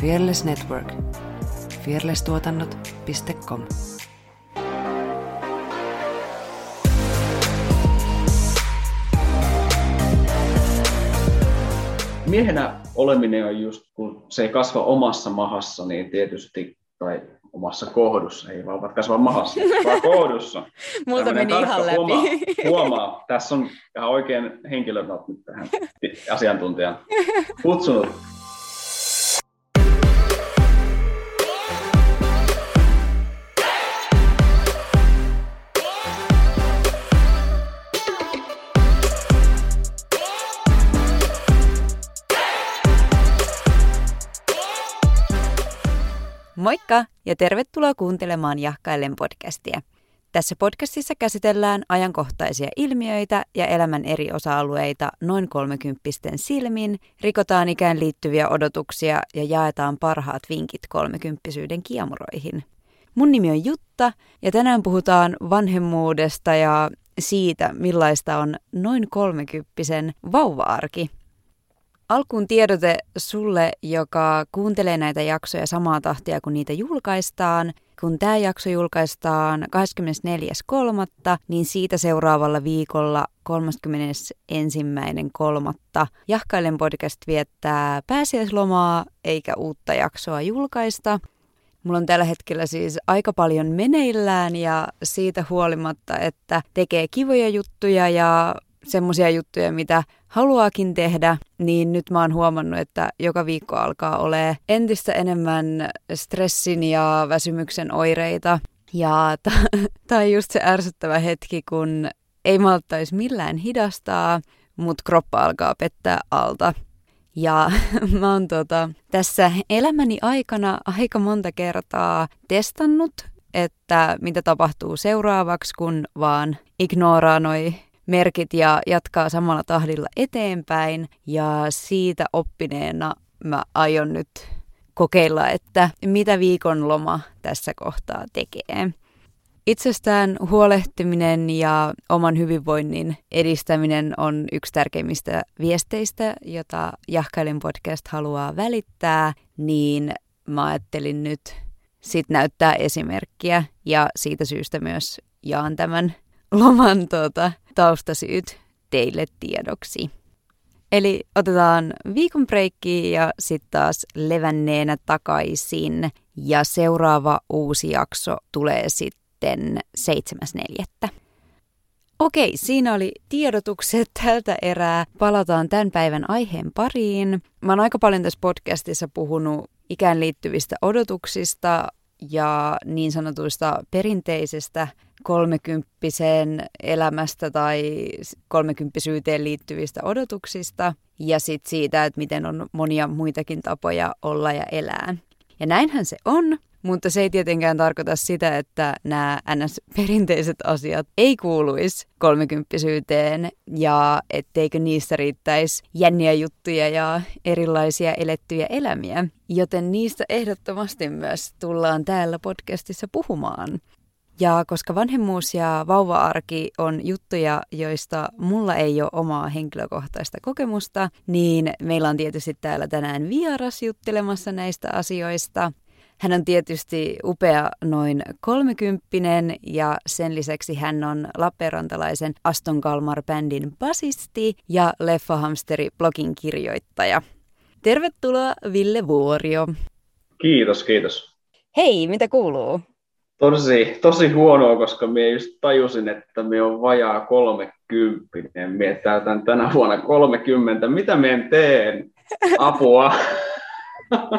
Fearless Network. fearlesstuotannot.com Miehenä oleminen on just, kun se ei kasva omassa mahassa, niin tietysti, tai omassa kohdussa, ei vaan kasva mahassa, vaan kohdussa. Multa meni ihan läpi. Huomaa, huomaa, tässä on ihan oikein henkilö nyt tähän asiantuntijan kutsunut. Moikka ja tervetuloa kuuntelemaan Jahkaillen podcastia. Tässä podcastissa käsitellään ajankohtaisia ilmiöitä ja elämän eri osa-alueita noin kolmekymppisten silmin, rikotaan ikään liittyviä odotuksia ja jaetaan parhaat vinkit kolmekymppisyyden kiemuroihin. Mun nimi on Jutta ja tänään puhutaan vanhemmuudesta ja siitä, millaista on noin kolmekymppisen vauva-arki. Alkuun tiedote sulle, joka kuuntelee näitä jaksoja samaa tahtia, kun niitä julkaistaan. Kun tämä jakso julkaistaan 24.3., niin siitä seuraavalla viikolla 31.3. Jahkailen podcast viettää pääsiäislomaa eikä uutta jaksoa julkaista. Mulla on tällä hetkellä siis aika paljon meneillään ja siitä huolimatta, että tekee kivoja juttuja ja semmoisia juttuja, mitä haluaakin tehdä, niin nyt mä oon huomannut, että joka viikko alkaa ole entistä enemmän stressin ja väsymyksen oireita. Ja tämä on just se ärsyttävä hetki, kun ei malttaisi millään hidastaa, mutta kroppa alkaa pettää alta. Ja mä oon tota, tässä elämäni aikana aika monta kertaa testannut, että mitä tapahtuu seuraavaksi, kun vaan ignoraa noi merkit ja jatkaa samalla tahdilla eteenpäin. Ja siitä oppineena mä aion nyt kokeilla, että mitä viikonloma tässä kohtaa tekee. Itsestään huolehtiminen ja oman hyvinvoinnin edistäminen on yksi tärkeimmistä viesteistä, jota Jahkailin podcast haluaa välittää, niin mä ajattelin nyt sit näyttää esimerkkiä ja siitä syystä myös jaan tämän loman tuota, taustasyyt teille tiedoksi. Eli otetaan viikon breikki ja sitten taas levänneenä takaisin. Ja seuraava uusi jakso tulee sitten 7.4. Okei, siinä oli tiedotukset tältä erää. Palataan tämän päivän aiheen pariin. Mä oon aika paljon tässä podcastissa puhunut ikään liittyvistä odotuksista ja niin sanotuista perinteisestä kolmekymppisen elämästä tai kolmekymppisyyteen liittyvistä odotuksista ja sitten siitä, että miten on monia muitakin tapoja olla ja elää. Ja näinhän se on, mutta se ei tietenkään tarkoita sitä, että nämä NS-perinteiset asiat ei kuuluisi kolmekymppisyyteen ja etteikö niistä riittäisi jänniä juttuja ja erilaisia elettyjä elämiä. Joten niistä ehdottomasti myös tullaan täällä podcastissa puhumaan. Ja koska vanhemmuus ja vauva-arki on juttuja, joista mulla ei ole omaa henkilökohtaista kokemusta, niin meillä on tietysti täällä tänään vieras juttelemassa näistä asioista. Hän on tietysti upea noin kolmekymppinen ja sen lisäksi hän on Lappeenrantalaisen Aston Kalmar-bändin basisti ja Leffahamsteri-blogin kirjoittaja. Tervetuloa Ville Vuorio. Kiitos, kiitos. Hei, mitä kuuluu? Tosi, tosi huonoa, koska minä just tajusin, että me on vajaa 30. Minä täytän tänä vuonna 30. Mitä minä teen? Apua.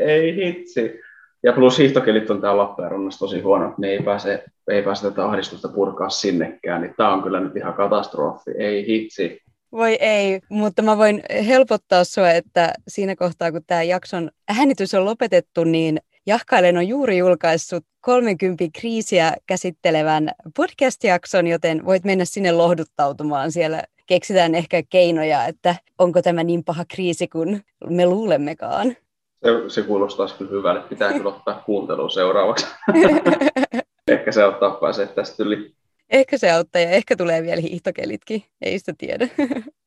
ei hitsi. Ja plus hiihtokelit on täällä Lappeenrannassa tosi huono, niin ei pääse, ei pääse tätä ahdistusta purkaa sinnekään, niin tämä on kyllä nyt ihan katastrofi, ei hitsi. Voi ei, mutta mä voin helpottaa sua, että siinä kohtaa kun tämä jakson äänitys on lopetettu, niin Jahkailen on juuri julkaissut 30 kriisiä käsittelevän podcast-jakson, joten voit mennä sinne lohduttautumaan. Siellä keksitään ehkä keinoja, että onko tämä niin paha kriisi kuin me luulemmekaan. Se, se kuulostaa kyllä hyvälle. Pitää kyllä ottaa kuuntelua seuraavaksi. ehkä se auttaa pääsee tästä yli. Ehkä se auttaa ja ehkä tulee vielä hiihtokelitkin. Ei sitä tiedä.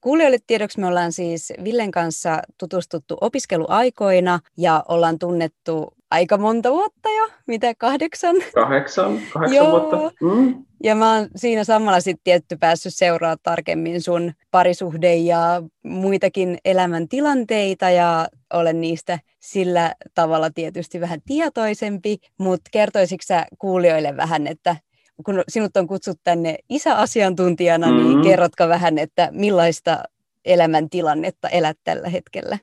Kuulijoille tiedoksi me ollaan siis Villen kanssa tutustuttu opiskeluaikoina ja ollaan tunnettu aika monta vuotta jo, mitä kahdeksan? Kahdeksan, kahdeksan Joo. vuotta. Mm. Ja mä oon siinä samalla sitten tietty päässyt seuraa tarkemmin sun parisuhde ja muitakin elämäntilanteita ja olen niistä sillä tavalla tietysti vähän tietoisempi, mutta kertoisitko sä kuulijoille vähän, että kun sinut on kutsuttu tänne isäasiantuntijana, niin mm-hmm. niin kerrotko vähän, että millaista elämäntilannetta elät tällä hetkellä?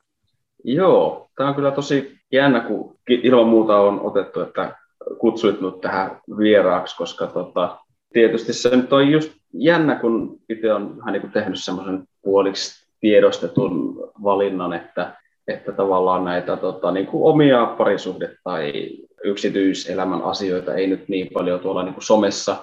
Joo, tämä on kyllä tosi jännä, kun ilman muuta on otettu, että kutsuit minut tähän vieraaksi, koska tota, tietysti se nyt on just jännä, kun itse on vähän niin tehnyt semmoisen puoliksi tiedostetun valinnan, että, että tavallaan näitä tota, niin kuin omia parisuhde- tai yksityiselämän asioita ei nyt niin paljon tuolla niin kuin somessa,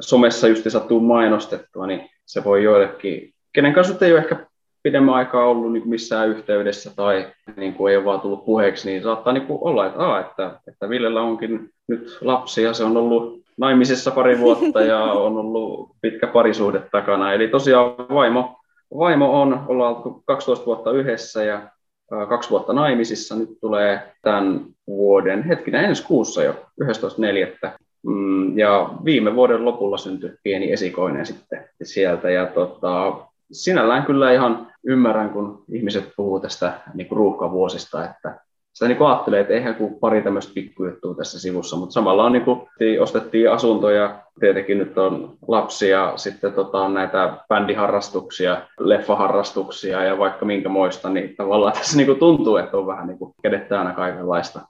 somessa just sattuu mainostettua, niin se voi joillekin, kenen kanssa ei ole ehkä pidemmän aikaa ollut niin kuin missään yhteydessä tai niin kuin ei ole vaan tullut puheeksi, niin saattaa niin kuin olla, että, aa, että, että Villellä onkin nyt lapsi ja se on ollut naimisissa pari vuotta ja on ollut pitkä parisuhde takana. Eli tosiaan vaimo, vaimo on, ollaan 12 vuotta yhdessä ja kaksi vuotta naimisissa. Nyt tulee tämän vuoden, hetkinen, ensi kuussa jo, 11.4. Mm, ja viime vuoden lopulla syntyi pieni esikoinen sitten sieltä. Ja tota, sinällään kyllä ihan ymmärrän, kun ihmiset puhuu tästä niin ruuhkavuosista, että sitä niin ajattelee, että eihän kuin pari tämmöistä pikkujuttua tässä sivussa, mutta samalla on niin kuin, ostettiin asuntoja, tietenkin nyt on lapsia, sitten tota, on näitä bändiharrastuksia, leffaharrastuksia ja vaikka minkä moista, niin tavallaan tässä niin kuin tuntuu, että on vähän niin kuin kädet täynnä kaikenlaista.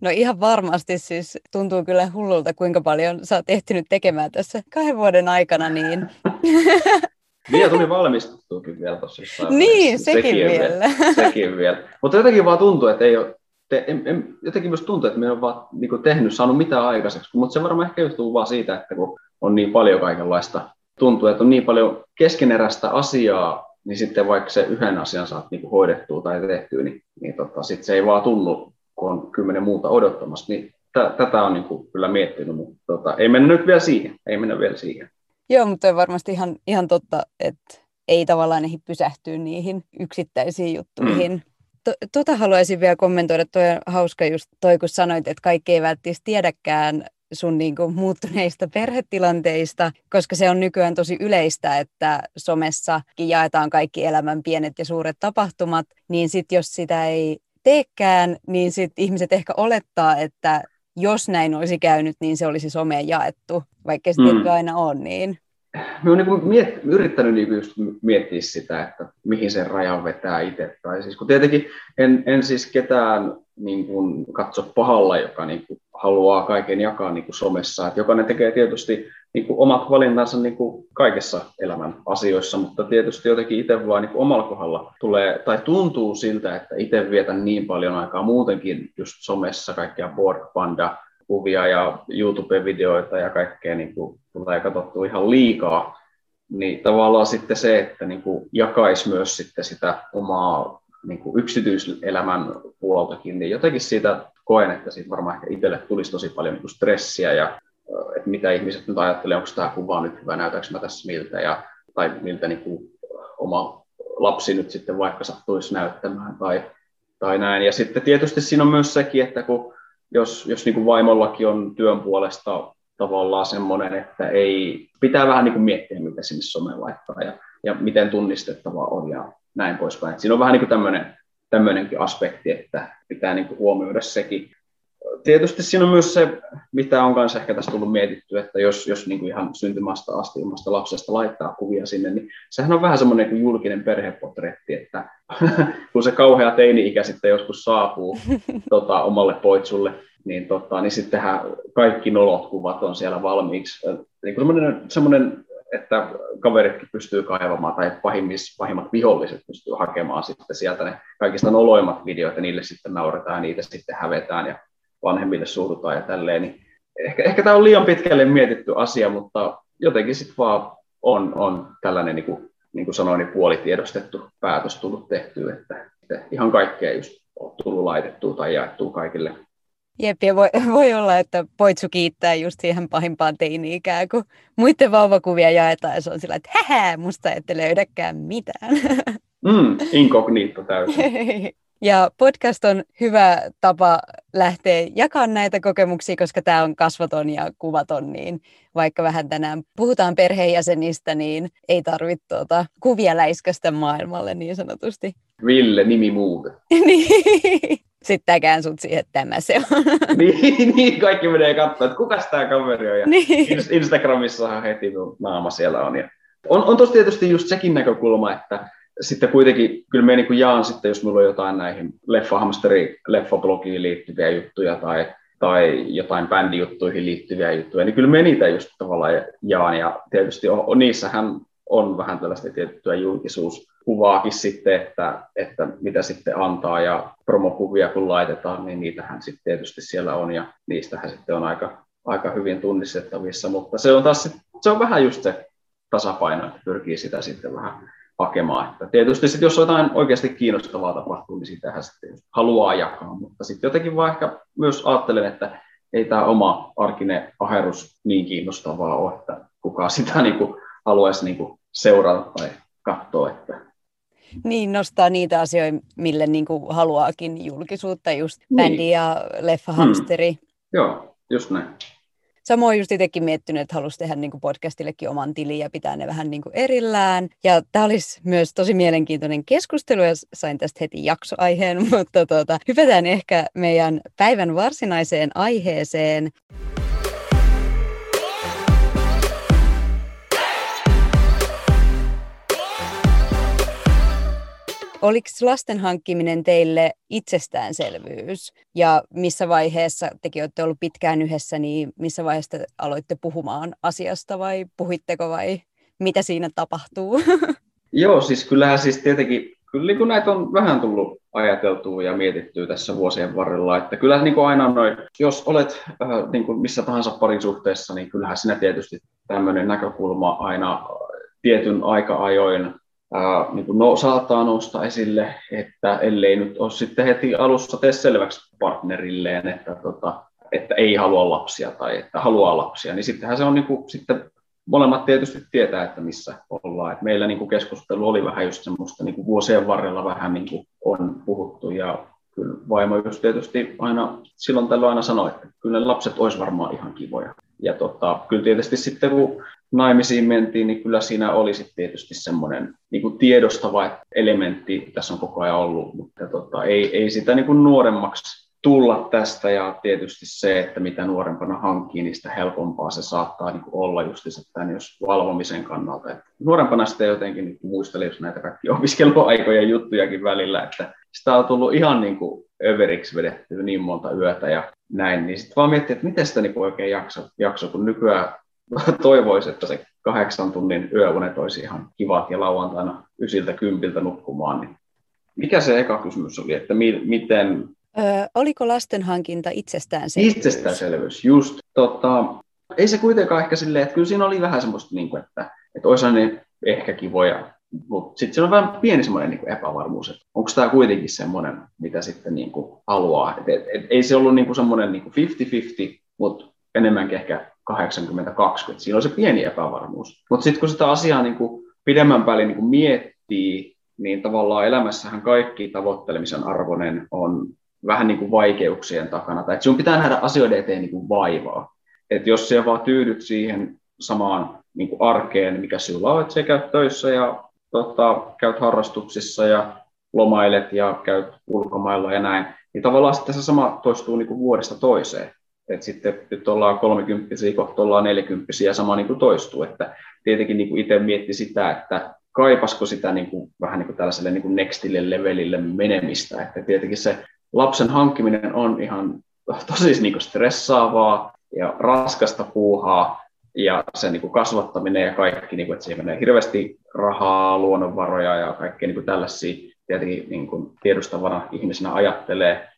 No ihan varmasti siis tuntuu kyllä hullulta, kuinka paljon sä oot ehtinyt tekemään tässä kahden vuoden aikana, niin Vielä tuli valmistuttuukin vielä tuossa Niin, sekin, sekin vielä. vielä. sekin vielä. Mutta jotenkin vaan tuntuu, että ei ole, te, en, en, jotenkin myös tuntuu, että me on vaan niin kuin tehnyt, saanut mitään aikaiseksi. Mutta se varmaan ehkä johtuu vaan siitä, että kun on niin paljon kaikenlaista, tuntuu, että on niin paljon keskeneräistä asiaa, niin sitten vaikka se yhden asian saat niin kuin hoidettua tai tehtyä, niin, niin tota, sitten se ei vaan tunnu, kun on kymmenen muuta odottamassa. Niin t- tätä on niin kuin kyllä miettinyt, mutta tota, ei mennä nyt vielä siihen. Ei mennä vielä siihen. Joo, mutta on varmasti ihan, ihan totta, että ei tavallaan ehdi pysähtyä niihin yksittäisiin juttuihin. Mm. Tota haluaisin vielä kommentoida, toi on hauska just toi, kun sanoit, että kaikki ei välttämättä tiedäkään sun niin kuin, muuttuneista perhetilanteista, koska se on nykyään tosi yleistä, että somessakin jaetaan kaikki elämän pienet ja suuret tapahtumat, niin sitten jos sitä ei teekään, niin sitten ihmiset ehkä olettaa, että jos näin olisi käynyt, niin se olisi someen jaettu, vaikka se mm. aina on niin. Mä olen niin miet, yrittänyt niin just miettiä sitä, että mihin sen rajan vetää itse. Tai siis, kun tietenkin en, en siis ketään niin kuin katso pahalla, joka niin kuin haluaa kaiken jakaa niin kuin somessa. Että jokainen tekee tietysti niin kuin omat valintansa niin kuin kaikessa elämän asioissa, mutta tietysti jotenkin itse vaan niin kuin omalla kohdalla tulee, tai tuntuu siltä, että itse vietän niin paljon aikaa muutenkin just somessa, kaikkia board panda kuvia ja YouTube-videoita ja kaikkea niin kuin tulee katsottua ihan liikaa, niin tavallaan sitten se, että niin kuin jakaisi myös sitten sitä omaa niin kuin yksityiselämän puoltakin, niin jotenkin siitä koen, että siitä varmaan ehkä itselle tulisi tosi paljon niin kuin stressiä ja että mitä ihmiset nyt ajattelee, onko tämä kuva nyt hyvä, näytänkö mä tässä miltä, ja, tai miltä niin kuin oma lapsi nyt sitten vaikka sattuisi näyttämään tai, tai näin. Ja sitten tietysti siinä on myös sekin, että kun, jos, jos niin kuin vaimollakin on työn puolesta tavallaan semmoinen, että ei, pitää vähän niin kuin miettiä, mitä sinne someen laittaa ja, ja miten tunnistettavaa on ja näin poispäin. Siinä on vähän niin kuin tämmöinen, tämmöinenkin aspekti, että pitää niin kuin huomioida sekin tietysti siinä on myös se, mitä on kanssa ehkä tässä tullut mietitty, että jos, jos niin kuin ihan syntymästä asti ilmasta lapsesta laittaa kuvia sinne, niin sehän on vähän semmoinen niin julkinen perhepotretti, että kun se kauhea teini-ikä sitten joskus saapuu tota, omalle poitsulle, niin, tota, niin sittenhän kaikki nolot kuvat on siellä valmiiksi. Niin kuin semmoinen, semmoinen että kaveritkin pystyy kaivamaan tai pahimmis, pahimmat viholliset pystyy hakemaan sitten sieltä ne kaikista noloimmat videot ja niille sitten nauretaan ja niitä sitten hävetään ja vanhemmille suhdutaan ja tälleen, niin ehkä, ehkä tämä on liian pitkälle mietitty asia, mutta jotenkin sitten vaan on, on tällainen, niin kuin, niin kuin sanoin, niin puolitiedostettu päätös tullut tehtyä, että, että ihan kaikkea just on tullut laitettua tai jaettua kaikille Jep, ja voi, voi olla, että Poitsu kiittää just siihen pahimpaan teini-ikään, kun muiden vauvakuvia jaetaan ja se on sillä, että hähä, musta ette löydäkään mitään. Mm, inkognito täysin. Ja podcast on hyvä tapa lähteä jakamaan näitä kokemuksia, koska tämä on kasvaton ja kuvaton, niin vaikka vähän tänään puhutaan perheenjäsenistä, niin ei tarvitse tuota kuvia läiskästä maailmalle niin sanotusti. Ville, nimi muuta. niin. Sitten kään sut siihen, että tämä se on. niin, niin, kaikki menee katsoa, että kuka tämä kaveri on. Ja niin. Instagramissahan heti naama siellä on. Ja on, on tosi tietysti just sekin näkökulma, että sitten kuitenkin, kyllä me niin jaan sitten, jos mulla on jotain näihin leffahamsteri, leffablogiin liittyviä juttuja tai, tai jotain bändijuttuihin liittyviä juttuja, niin kyllä me niitä just tavallaan jaan. Ja tietysti on, on, niissähän on vähän tällaista tiettyä julkisuuskuvaakin sitten, että, että mitä sitten antaa ja promokuvia kun laitetaan, niin niitähän sitten tietysti siellä on ja niistähän sitten on aika, aika hyvin tunnistettavissa, mutta se on taas se on vähän just se tasapaino, että pyrkii sitä sitten vähän hakemaan. Että tietysti sit, jos jotain oikeasti kiinnostavaa tapahtuu, niin sitähän sitten haluaa jakaa, mutta sitten jotenkin vaan ehkä myös ajattelen, että ei tämä oma arkinen aherus niin kiinnostavaa ole, että kukaan sitä niin kuin haluaisi niin kuin seurata tai katsoa. Että... Niin, nostaa niitä asioita, mille niin kuin haluaakin julkisuutta, just niin. bändi ja leffahamsteri. Hmm. Joo, just näin. Samoin just itsekin miettinyt, että halusi tehdä niin kuin podcastillekin oman tilin ja pitää ne vähän niin kuin erillään. Ja tämä olisi myös tosi mielenkiintoinen keskustelu ja sain tästä heti jaksoaiheen, mutta tuota, hypätään ehkä meidän päivän varsinaiseen aiheeseen. Oliko lasten hankkiminen teille itsestäänselvyys? Ja missä vaiheessa, tekin olette ollut pitkään yhdessä, niin missä vaiheessa aloitte puhumaan asiasta vai puhitteko vai mitä siinä tapahtuu? Joo, siis kyllähän siis tietenkin, kyllä kun näitä on vähän tullut ajateltua ja mietittyä tässä vuosien varrella, että kyllä niin kuin aina noin, jos olet äh, niin kuin missä tahansa parisuhteessa, niin kyllähän sinä tietysti tämmöinen näkökulma aina tietyn aika-ajoin niin kuin no, saattaa nousta esille, että ellei nyt ole sitten heti alussa tee selväksi partnerilleen, että, tota, että ei halua lapsia tai että haluaa lapsia, niin sittenhän se on niin kuin, sitten molemmat tietysti tietää, että missä ollaan. Et meillä niin kuin keskustelu oli vähän just semmoista niin kuin vuosien varrella vähän niin kuin on puhuttu ja kyllä vaimo just tietysti aina silloin tällöin aina sanoi, että kyllä lapset olisi varmaan ihan kivoja. Ja tota, kyllä tietysti sitten kun naimisiin mentiin, niin kyllä siinä oli sitten tietysti semmoinen niin kuin tiedostava elementti tässä on koko ajan ollut, mutta tota, ei, ei sitä niin kuin nuoremmaksi tulla tästä ja tietysti se, että mitä nuorempana hankkii, niin sitä helpompaa se saattaa niin kuin olla just tämän jos valvomisen kannalta. Et nuorempana sitten jotenkin niin muistelin, jos näitä kaikki opiskeluaikoja juttujakin välillä, että sitä on tullut ihan niin kuin överiksi vedettyä niin monta yötä ja näin, niin sitten vaan miettii, että miten sitä niin oikein jakso, jakso, kun nykyään toivoisi, että se kahdeksan tunnin yöunet olisi ihan kivat ja lauantaina ysiltä kympiltä nukkumaan. Niin mikä se eka kysymys oli, että mi- miten... Öö, oliko lasten hankinta itsestäänselvyys? Itsestäänselvyys, just. Tota, ei se kuitenkaan ehkä silleen, että kyllä siinä oli vähän semmoista, niin kuin, että, että olisi ne ehkä kivoja, mutta sitten siinä on vähän pieni semmoinen niin epävarmuus, että onko tämä kuitenkin semmoinen, mitä sitten niin kuin haluaa. Et, et, et, ei se ollut niin kuin semmoinen niin 50-50, mutta enemmänkin ehkä 80-20. Siinä on se pieni epävarmuus. Mutta sitten kun sitä asiaa niin kuin pidemmän päälle niin kuin miettii, niin tavallaan elämässähän kaikki tavoittelemisen arvoinen on vähän niin kuin vaikeuksien takana. Tai sinun pitää nähdä asioiden eteen niin kuin vaivaa. Et jos sinä vaan tyydyt siihen samaan niin kuin arkeen, mikä sinulla on, että sinä käyt töissä ja tota, käyt harrastuksissa ja lomailet ja käyt ulkomailla ja näin, niin tavallaan sitten se sama toistuu niin kuin vuodesta toiseen. Et sitten nyt ollaan 30 kohta ollaan 40 ja sama niin kuin toistuu. Että tietenkin niin kuin itse mietti sitä, että kaipasko sitä niin kuin, vähän niin kuin tällaiselle niin kuin nextille levelille menemistä. Että tietenkin se lapsen hankkiminen on ihan tosi niin kuin stressaavaa ja raskasta puuhaa, ja se niin kuin kasvattaminen ja kaikki, niin kuin, että siihen menee hirveästi rahaa, luonnonvaroja ja kaikkea niin kuin tällaisia tietenkin niin kuin tiedostavana ihmisenä ajattelee,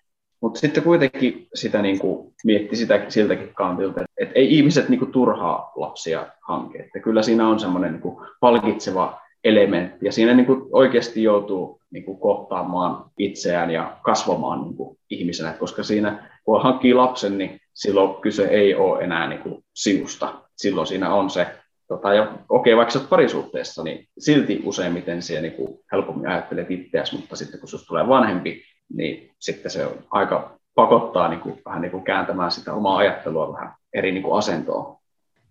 mutta sitten kuitenkin sitä niin kuin mietti sitä siltäkin kantilta, että, ei ihmiset niin kuin turhaa lapsia hanke. Että kyllä siinä on semmoinen niin kuin palkitseva elementti ja siinä niin kuin oikeasti joutuu niin kuin kohtaamaan itseään ja kasvamaan niin kuin ihmisenä, koska siinä kun hankkii lapsen, niin silloin kyse ei ole enää niin kuin sinusta. Silloin siinä on se, tota, ja okei, vaikka olet parisuhteessa, niin silti useimmiten siellä niin kuin helpommin ajattelet itseäsi, mutta sitten kun sinusta tulee vanhempi, niin sitten se on aika pakottaa niin kuin, vähän niin kuin kääntämään sitä omaa ajattelua vähän eri niin kuin asentoon.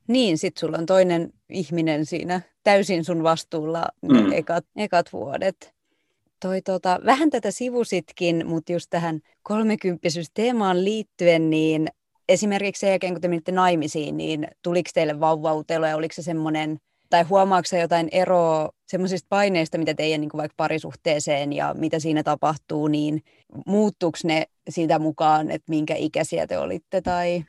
Niin, sit sulla on toinen ihminen siinä täysin sun vastuulla mm. ekat, ekat vuodet. Toi, tota, vähän tätä sivusitkin, mutta just tähän kolmekymppisyysteemaan liittyen, niin esimerkiksi sen jälkeen, kun te menitte naimisiin, niin tuliko teille vauvautelu ja oliko se semmoinen, tai huomaako jotain eroa semmoisista paineista, mitä teidän niin kuin vaikka parisuhteeseen ja mitä siinä tapahtuu, niin muuttuuko ne siitä mukaan, että minkä ikäisiä te olitte? Tai...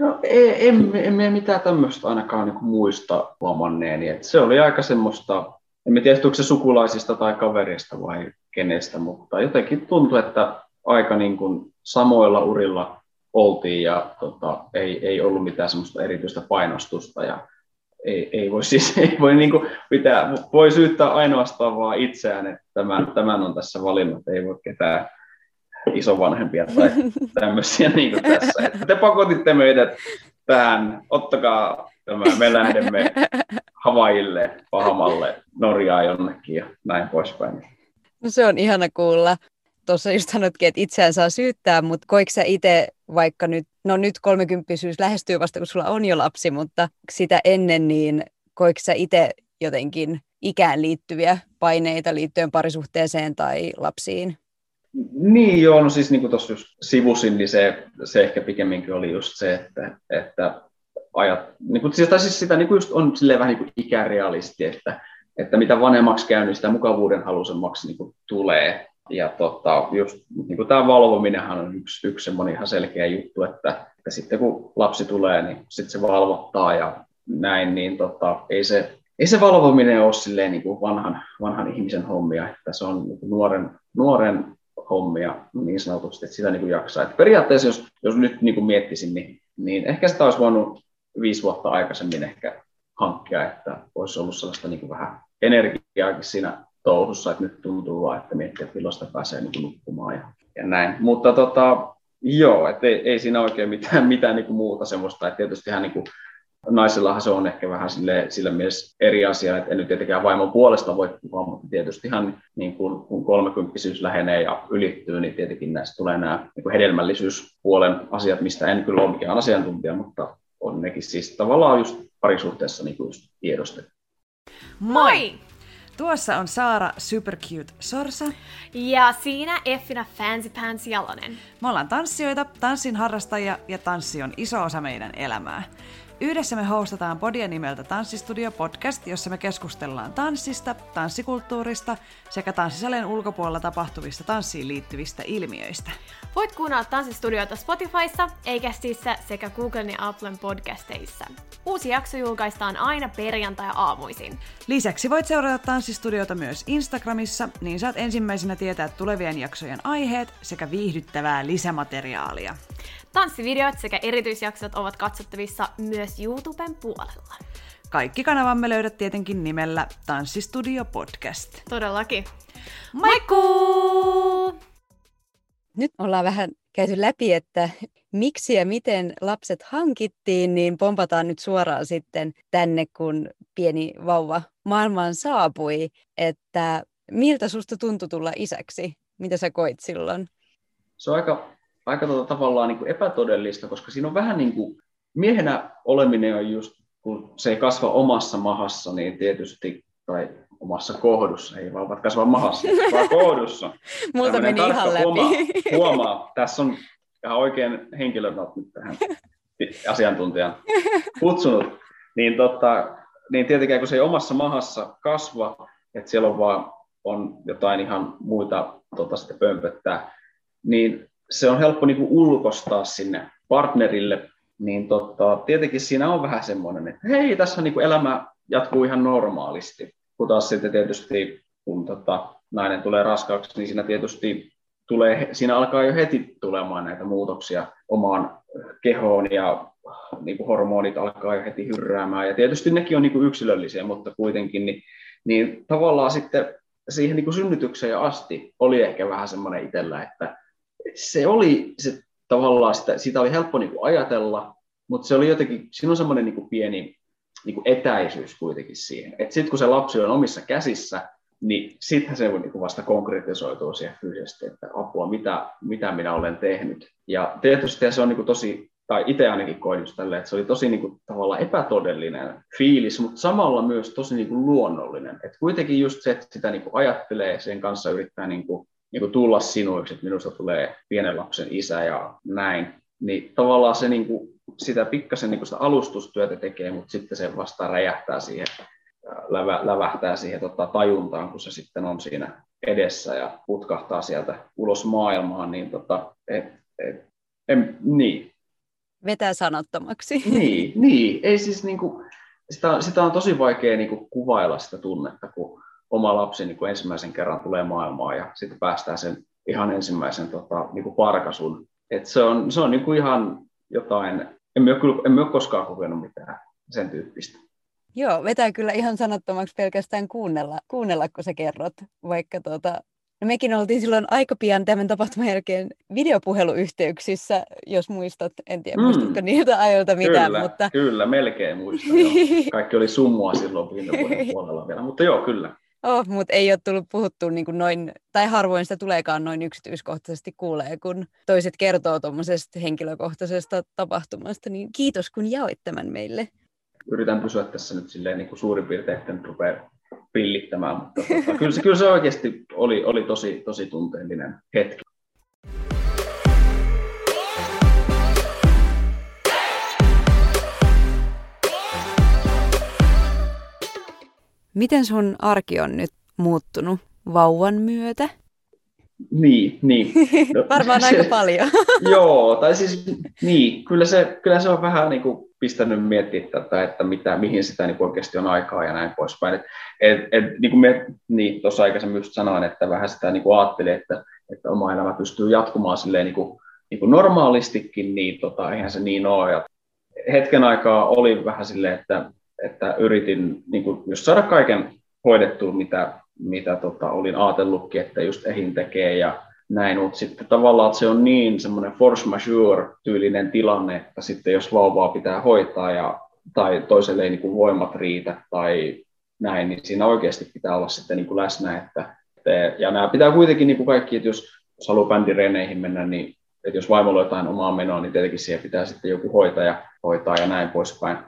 No ei, en, en, en mitään tämmöistä ainakaan niin muista huomanneeni. Et se oli aika semmoista, en tiedä, se sukulaisista tai kaverista vai kenestä, mutta jotenkin tuntui, että aika niin kuin samoilla urilla oltiin ja tota, ei, ei ollut mitään semmoista erityistä painostusta ja ei, ei voi siis ei voi niin kuin pitää, voi syyttää ainoastaan vaan itseään, että tämän, tämän on tässä valinnut, ei voi ketään isovanhempia tai tämmöisiä niin kuin tässä. Että te pakotitte meidät tähän, ottakaa tämä, me lähdemme Havaille, Pahamalle, Norjaan jonnekin ja näin poispäin. No se on ihana kuulla. Tuossa just sanotkin, että itseään saa syyttää, mutta koiko sä itse vaikka nyt, no nyt kolmekymppisyys lähestyy vasta, kun sulla on jo lapsi, mutta sitä ennen, niin koiko sä itse jotenkin ikään liittyviä paineita liittyen parisuhteeseen tai lapsiin? Niin joo, no siis niin kuin tuossa sivusin, niin se, se ehkä pikemminkin oli just se, että, että ajat, niin kuin, siis, siis sitä niin kuin just on silleen vähän niin kuin ikärealisti, että, että mitä vanhemmaksi käy, niin sitä mukavuuden halusemmaksi niin kuin tulee. Ja tota, just niin kuin tämä valvominenhan on yksi, yksi semmoinen ihan selkeä juttu, että, että sitten kun lapsi tulee, niin sitten se valvottaa ja näin, niin tota, ei, se, ei se valvominen ole silleen niin kuin vanhan, vanhan ihmisen hommia, että se on niin kuin nuoren, nuoren hommia niin sanotusti, että sitä niin kuin jaksaa. Et periaatteessa jos, jos nyt niin kuin miettisin, niin, niin ehkä sitä olisi voinut viisi vuotta aikaisemmin ehkä hankkia, että olisi ollut sellaista niin kuin vähän energiaakin siinä touhussa, että nyt tuntuu vaan, että miettii, että milloin sitä pääsee niin nukkumaan ja, ja näin. Mutta tota, joo, että ei, ei siinä oikein mitään, mitään niin kuin muuta semmoista, että tietysti ihan niin kuin naisellahan se on ehkä vähän sille, sillä mielessä eri asia, että en nyt tietenkään vaimon puolesta voi puhua, mutta tietysti ihan niin kuin, kun kolmekymppisyys lähenee ja ylittyy, niin tietenkin näistä tulee nämä niin hedelmällisyyspuolen asiat, mistä en kyllä ole mikään asiantuntija, mutta on nekin siis tavallaan just parisuhteessa niin kuin just tiedostettu. Moi! Tuossa on Saara Supercute Sorsa. Ja siinä Effina Fancy Pants Jalonen. Me ollaan tanssijoita, tanssin harrastajia ja tanssi on iso osa meidän elämää. Yhdessä me hostataan podia nimeltä Tanssistudio Podcast, jossa me keskustellaan tanssista, tanssikulttuurista sekä tanssisalien ulkopuolella tapahtuvista tanssiin liittyvistä ilmiöistä. Voit kuunnella Tanssistudioita Spotifyssa, Eikästissä sekä Googlen ja Applen podcasteissa. Uusi jakso julkaistaan aina perjantai-aamuisin. Lisäksi voit seurata Tanssistudiota myös Instagramissa, niin saat ensimmäisenä tietää tulevien jaksojen aiheet sekä viihdyttävää lisämateriaalia. Tanssivideot sekä erityisjaksot ovat katsottavissa myös YouTuben puolella. Kaikki kanavamme löydät tietenkin nimellä Tanssistudio Podcast. Todellakin. Moikku! Nyt ollaan vähän käyty läpi, että miksi ja miten lapset hankittiin, niin pompataan nyt suoraan sitten tänne, kun pieni vauva maailmaan saapui, että miltä susta tuntui tulla isäksi? Mitä sä koit silloin? Se on aika aika tuota tavallaan niin kuin epätodellista, koska siinä on vähän niin kuin, miehenä oleminen on just, kun se ei kasva omassa mahassa, niin tietysti, tai omassa kohdussa, ei vaan kasva mahassa, vaan kohdussa. Multa meni ihan läpi. Huomaa, huomaa, tässä on ihan oikein henkilö nyt tähän asiantuntijan kutsunut, niin, tota, niin tietenkään kun se ei omassa mahassa kasva, että siellä on vaan on jotain ihan muita tota, sitten pömpöttää, niin se on helppo niin kuin ulkostaa sinne partnerille, niin tota, tietenkin siinä on vähän semmoinen, että hei, tässä niin kuin elämä jatkuu ihan normaalisti. Kun taas sitten tietysti, kun tota, nainen tulee raskaaksi, niin siinä tietysti tulee, siinä alkaa jo heti tulemaan näitä muutoksia omaan kehoon ja niin kuin hormonit alkaa jo heti hyrräämään. Ja tietysti nekin on niin kuin yksilöllisiä, mutta kuitenkin, niin, niin tavallaan sitten siihen niin kuin synnytykseen asti oli ehkä vähän semmoinen itsellä, että se oli se tavallaan sitä, sitä oli helppo niin kuin ajatella, mutta se oli jotenkin, siinä on semmoinen niin kuin pieni niin kuin etäisyys kuitenkin siihen. Että sitten kun se lapsi on omissa käsissä, niin sittenhän se niin kuin vasta konkretisoituu siihen fyysisesti, että apua, mitä, mitä minä olen tehnyt. Ja tietysti se on niin tosi, tai itse ainakin koin just tälleen, että se oli tosi niin kuin, tavallaan epätodellinen fiilis, mutta samalla myös tosi niin kuin luonnollinen. Että kuitenkin just se, että sitä niin kuin ajattelee, sen kanssa yrittää niin kuin, niin kuin tulla sinuiksi, että minusta tulee pienen lapsen isä ja näin, niin tavallaan se niin kuin, sitä pikkasen niin kuin sitä alustustyötä tekee, mutta sitten se vasta räjähtää siihen, lävä, lävähtää siihen tota, tajuntaan, kun se sitten on siinä edessä ja putkahtaa sieltä ulos maailmaan, niin tota, et, et, en, niin. Vetää sanottomaksi. Niin, niin. Ei siis niin kuin, sitä, sitä on tosi vaikea niin kuin, kuvailla sitä tunnetta, kun oma lapsi niin kuin ensimmäisen kerran tulee maailmaan ja sitten päästään sen ihan ensimmäisen tota, niin kuin parkasun. Et se on, se on niin kuin ihan jotain, emme ole, kyllä, emme ole koskaan kokenut mitään sen tyyppistä. Joo, vetää kyllä ihan sanottomaksi pelkästään kuunnella, kuunnella kun sä kerrot, vaikka tuota, No mekin oltiin silloin aika pian tämän tapahtuman jälkeen videopuheluyhteyksissä, jos muistat, en tiedä mm. muistatko niiltä ajoilta mitään. Kyllä, mutta... kyllä melkein muistan. Joo. Kaikki oli summua silloin viime puolella vielä, mutta joo, kyllä. Oh, mutta ei ole tullut puhuttu niin kuin noin, tai harvoin sitä tuleekaan noin yksityiskohtaisesti kuulee, kun toiset kertoo tuommoisesta henkilökohtaisesta tapahtumasta, niin kiitos kun jaoit tämän meille. Yritän pysyä tässä nyt silleen niin kuin suurin piirtein, että nyt rupeaa pillittämään, mutta tota, kyllä, se, kyllä se oikeasti oli, oli tosi, tosi tunteellinen hetki. Miten sun arki on nyt muuttunut vauvan myötä? Niin, niin. No, Varmaan se, aika paljon. joo, tai siis niin, kyllä se, kyllä se on vähän niin kuin pistänyt miettiä tätä, että mitä, mihin sitä niin oikeasti on aikaa ja näin poispäin. Et, et, et, niin kuin me niin, tuossa aikaisemmin just sanoin, että vähän sitä niin kuin ajattelin, että, että oma elämä pystyy jatkumaan silleen niin kuin, niin kuin normaalistikin, niin tota, eihän se niin ole. Ja hetken aikaa oli vähän silleen, että, että yritin niin kuin, just saada kaiken hoidettua, mitä, mitä tota, olin ajatellutkin, että just ehin tekee ja näin, mutta sitten tavallaan että se on niin semmoinen force majeure-tyylinen tilanne, että sitten jos vauvaa pitää hoitaa ja, tai toiselle ei niin kuin voimat riitä tai näin, niin siinä oikeasti pitää olla sitten niin kuin läsnä. Että, ja nämä pitää kuitenkin niin kuin kaikki, että jos, jos haluaa bändireeneihin mennä, niin että jos vaimolla on jotain omaa menoa, niin tietenkin siihen pitää sitten joku hoitaja hoitaa ja näin poispäin.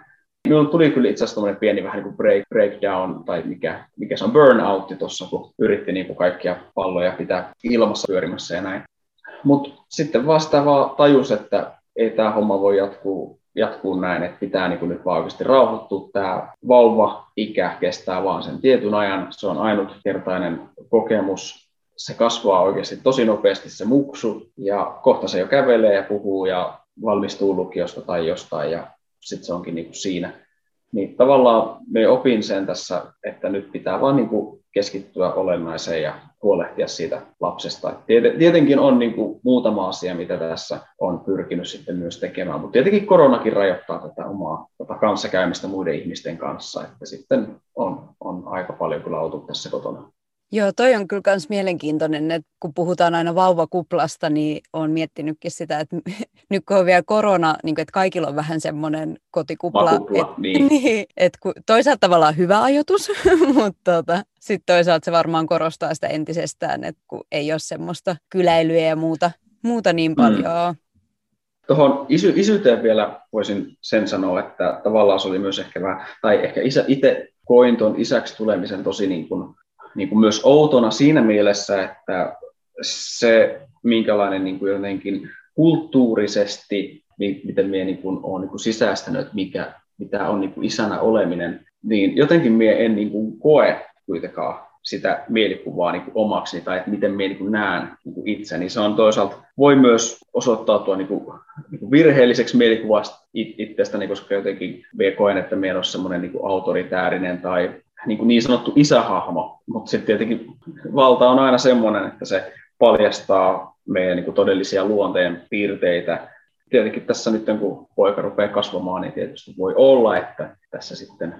Minulla tuli kyllä itse asiassa pieni vähän niin kuin break, breakdown, tai mikä, mikä se on burnoutti tuossa, kun yritti niin kuin kaikkia palloja pitää ilmassa pyörimässä ja näin. Mutta sitten vastaavaa tajus, että ei tämä homma voi jatkuu, jatkuu näin, että pitää niin kuin nyt vaan oikeasti rauhoittua. Tämä vauva-ikä kestää vaan sen tietyn ajan, se on ainutkertainen kokemus. Se kasvaa oikeasti tosi nopeasti se muksu, ja kohta se jo kävelee ja puhuu ja valmistuu lukiosta tai jostain, ja sitten se onkin niin kuin siinä. Niin tavallaan me opin sen tässä, että nyt pitää vaan niin kuin keskittyä olennaiseen ja huolehtia siitä lapsesta. Tietenkin on niin kuin muutama asia, mitä tässä on pyrkinyt sitten myös tekemään, mutta tietenkin koronakin rajoittaa tätä omaa tota kanssakäymistä muiden ihmisten kanssa, että sitten on, on aika paljon kyllä oltu tässä kotona. Joo, toi on kyllä myös mielenkiintoinen, että kun puhutaan aina vauvakuplasta, niin olen miettinytkin sitä, että nyt kun on vielä korona, niin kuin, että kaikilla on vähän semmoinen kotikupla. Vakupla, et, niin. niin että kun, toisaalta tavallaan hyvä ajatus, mutta tota, sitten toisaalta se varmaan korostaa sitä entisestään, että kun ei ole semmoista kyläilyä ja muuta, muuta niin mm. paljon. Mm. Tuohon isy, isyyteen vielä voisin sen sanoa, että tavallaan se oli myös ehkä vähän, tai ehkä isä, itse koin tuon isäksi tulemisen tosi niin kuin niin kuin myös outona siinä mielessä, että se, minkälainen niin kuin jotenkin kulttuurisesti, miten minä niin kuin olen niin kuin sisäistänyt, että mikä, mitä on niin kuin isänä oleminen, niin jotenkin minä en niin kuin koe kuitenkaan sitä mielikuvaa niin kuin omaksi tai että miten minä niin näen niin kuin itseni. Se on toisaalta, voi myös osoittautua niin kuin, niin kuin virheelliseksi mielikuvasta itsestäni, koska jotenkin minä koen, että minä olen semmoinen niin autoritäärinen tai niin, kuin niin sanottu isähahmo, mutta sitten tietenkin valta on aina semmoinen, että se paljastaa meidän niin kuin todellisia luonteen piirteitä. Tietenkin tässä nyt, kun poika rupeaa kasvamaan, niin tietysti voi olla, että tässä sitten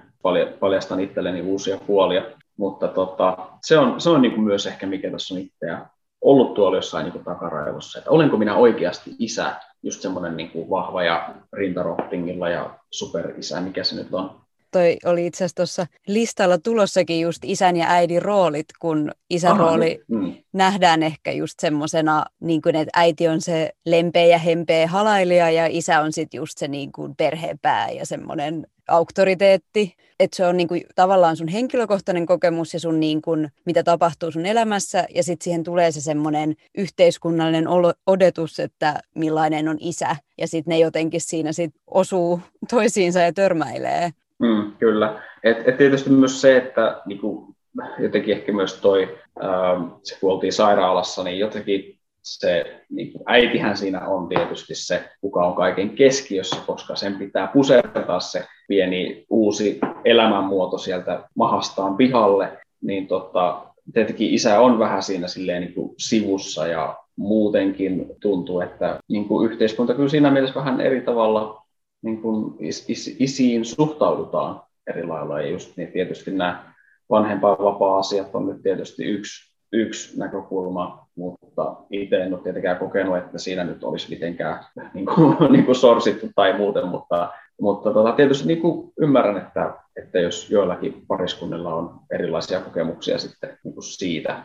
paljastan itselleni uusia puolia, mutta tota, se on, se on niin kuin myös ehkä mikä tässä on itseä ollut tuolla jossain niin takaraivossa, että olenko minä oikeasti isä, just semmoinen niin vahva ja rintaroppingilla ja superisä, mikä se nyt on toi oli itse asiassa tuossa listalla tulossakin just isän ja äidin roolit, kun isän Aha, rooli mm. nähdään ehkä just semmoisena, niin kuin, että äiti on se lempeä ja hempeä halailija ja isä on sitten just se niin kuin perhepää ja semmoinen auktoriteetti. Että se on niin kuin, tavallaan sun henkilökohtainen kokemus ja sun niin kuin, mitä tapahtuu sun elämässä ja sitten siihen tulee se semmoinen yhteiskunnallinen odotus, että millainen on isä ja sitten ne jotenkin siinä sit osuu toisiinsa ja törmäilee. Mm, kyllä. Et, et tietysti myös se, että niinku, jotenkin ehkä myös toi, ähm, se kun oltiin sairaalassa, niin jotenkin se niin kuin äitihän siinä on tietysti se, kuka on kaiken keskiössä, koska sen pitää pusertaa se pieni uusi elämänmuoto sieltä mahastaan pihalle, niin tota, tietenkin isä on vähän siinä silleen niin kuin sivussa ja muutenkin tuntuu, että niin kuin yhteiskunta kyllä siinä mielessä vähän eri tavalla niin kuin is, is, isiin suhtaudutaan eri lailla. Ja just niin tietysti nämä vanhempainvapaa-asiat on nyt tietysti yksi, yksi näkökulma, mutta itse en ole tietenkään kokenut, että siinä nyt olisi mitenkään niin kuin, niin kuin sorsittu tai muuten, mutta, mutta tota, tietysti niin kuin ymmärrän, että, että jos joillakin pariskunnilla on erilaisia kokemuksia sitten niin kuin siitä,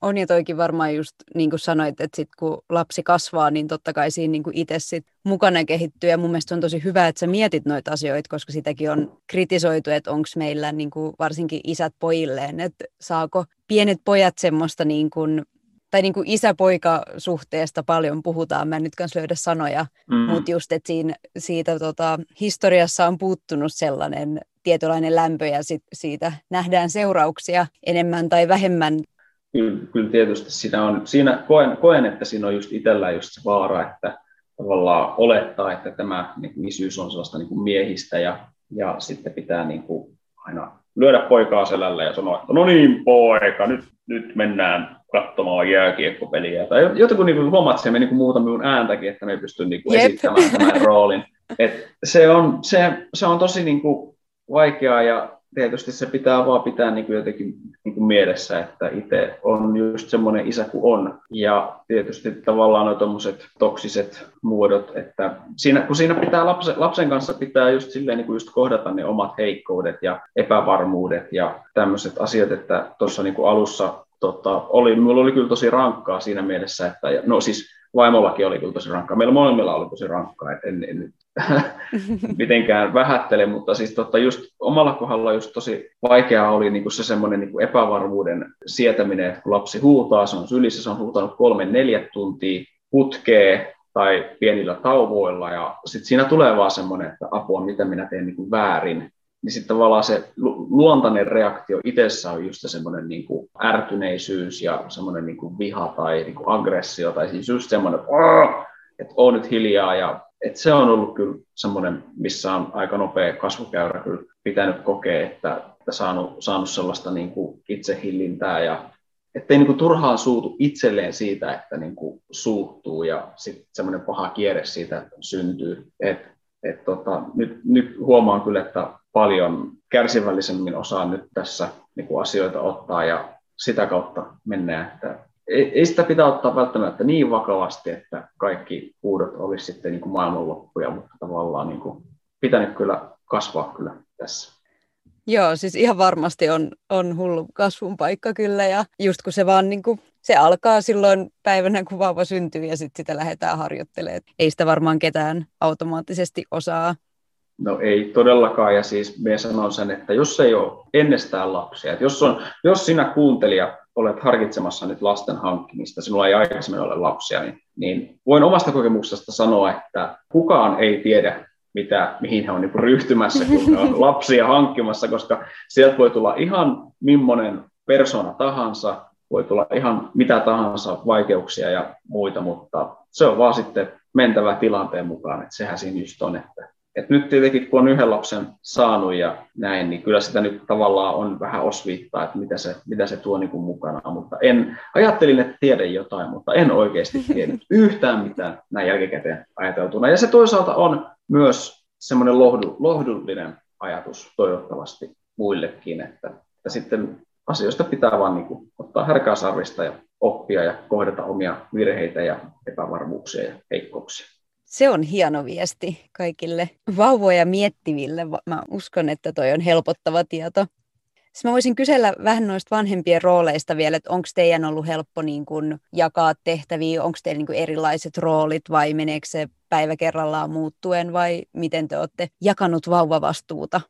on ja toikin varmaan just niin kuin sanoit, että sit kun lapsi kasvaa, niin totta kai siinä niin itse sit mukana kehittyy. Ja mun mielestä on tosi hyvä, että sä mietit noita asioita, koska sitäkin on kritisoitu, että onko meillä niin kuin varsinkin isät pojilleen, että saako pienet pojat semmoista niin kuin, tai niin kuin isä-poika-suhteesta paljon puhutaan, mä en nyt kanssa löydä sanoja, mm. mutta just, että siinä, siitä tota, historiassa on puuttunut sellainen tietynlainen lämpö ja sit siitä nähdään seurauksia enemmän tai vähemmän kyllä, kyllä tietysti siinä on, siinä koen, koen, että siinä on just itsellä just se vaara, että tavallaan olettaa, että tämä niin kuin isyys on sellaista niin kuin miehistä ja, ja sitten pitää niin kuin aina lyödä poikaa selällä ja sanoa, että no niin poika, nyt, nyt mennään katsomaan jääkiekkopeliä. Tai jotenkin niin huomaat, että se meni niin muuta minun ääntäkin, että me ei pysty niin kuin esittämään tämän roolin. Et se, on, se, se on tosi niin kuin vaikeaa ja tietysti se pitää vaan pitää niin kuin jotenkin niin kuin mielessä, että itse on just semmoinen isä kuin on. Ja tietysti tavallaan nuo tuommoiset toksiset muodot, että siinä, kun siinä pitää lapsen, lapsen kanssa pitää just silleen niin kuin just kohdata ne omat heikkoudet ja epävarmuudet ja tämmöiset asiat, että tuossa niin kuin alussa tota, oli, mulla oli kyllä tosi rankkaa siinä mielessä, että no siis vaimollakin oli kyllä tosi rankkaa. Meillä molemmilla oli tosi rankkaa, että en, en nyt mitenkään vähättele, mutta siis totta, just omalla kohdalla just tosi vaikeaa oli niin kuin se semmoinen niin kuin epävarmuuden sietäminen, että kun lapsi huutaa, se on sylissä, se on huutanut kolme neljä tuntia putkee tai pienillä tauvoilla ja sitten siinä tulee vaan semmoinen, että apua, mitä minä teen niin kuin väärin, niin sitten tavallaan se luontainen reaktio itsessä on just semmoinen niin kuin ärtyneisyys ja semmoinen niin kuin viha tai niin kuin aggressio, tai siis just semmoinen, että on nyt hiljaa, ja että se on ollut kyllä semmoinen, missä on aika nopea kasvukäyrä kyllä pitänyt kokea, että, että saanut, saanut sellaista niin kuin itsehillintää ja ettei niin kuin turhaan suutu itselleen siitä, että niin kuin suuttuu ja sitten semmoinen paha kierre siitä syntyy. Et, et tota, nyt, nyt huomaan kyllä, että paljon kärsivällisemmin osaan nyt tässä niin kuin asioita ottaa ja sitä kautta mennään. Että ei, sitä pitää ottaa välttämättä niin vakavasti, että kaikki huudot olisi sitten niin kuin maailmanloppuja, mutta tavallaan niin kuin pitänyt kyllä kasvaa kyllä tässä. Joo, siis ihan varmasti on, on hullu kasvun paikka kyllä ja just kun se vaan niin kuin, se alkaa silloin päivänä, kun vauva syntyy ja sitten sitä lähdetään harjoittelemaan. Ei sitä varmaan ketään automaattisesti osaa No ei todellakaan, ja siis me sanon sen, että jos ei ole ennestään lapsia, että jos, on, jos sinä kuuntelija olet harkitsemassa nyt lasten hankkimista, sinulla ei aikaisemmin ole lapsia, niin, niin voin omasta kokemuksesta sanoa, että kukaan ei tiedä, mitä, mihin he on niin ryhtymässä, kun he on lapsia hankkimassa, koska sieltä voi tulla ihan millainen persona tahansa, voi tulla ihan mitä tahansa vaikeuksia ja muita, mutta se on vaan sitten mentävä tilanteen mukaan, että sehän siinä just on, että et nyt tietenkin kun on yhden lapsen saanut ja näin, niin kyllä sitä nyt tavallaan on vähän osviittaa, että mitä se, mitä se tuo niin kuin mukana. Mutta en, ajattelin, että tiedän jotain, mutta en oikeasti tiedä yhtään mitään näin jälkikäteen ajateltuna. Ja se toisaalta on myös semmoinen lohdu, lohdullinen ajatus toivottavasti muillekin, että, että sitten asioista pitää vaan niin kuin, ottaa härkää sarvista ja oppia ja kohdata omia virheitä ja epävarmuuksia ja heikkouksia. Se on hieno viesti kaikille vauvoja miettiville. Mä uskon, että toi on helpottava tieto. Sitten mä voisin kysellä vähän noista vanhempien rooleista vielä, että onko teidän ollut helppo niin kun jakaa tehtäviä, onko teillä niin erilaiset roolit vai meneekö se päivä kerrallaan muuttuen vai miten te olette jakanut vauvavastuuta?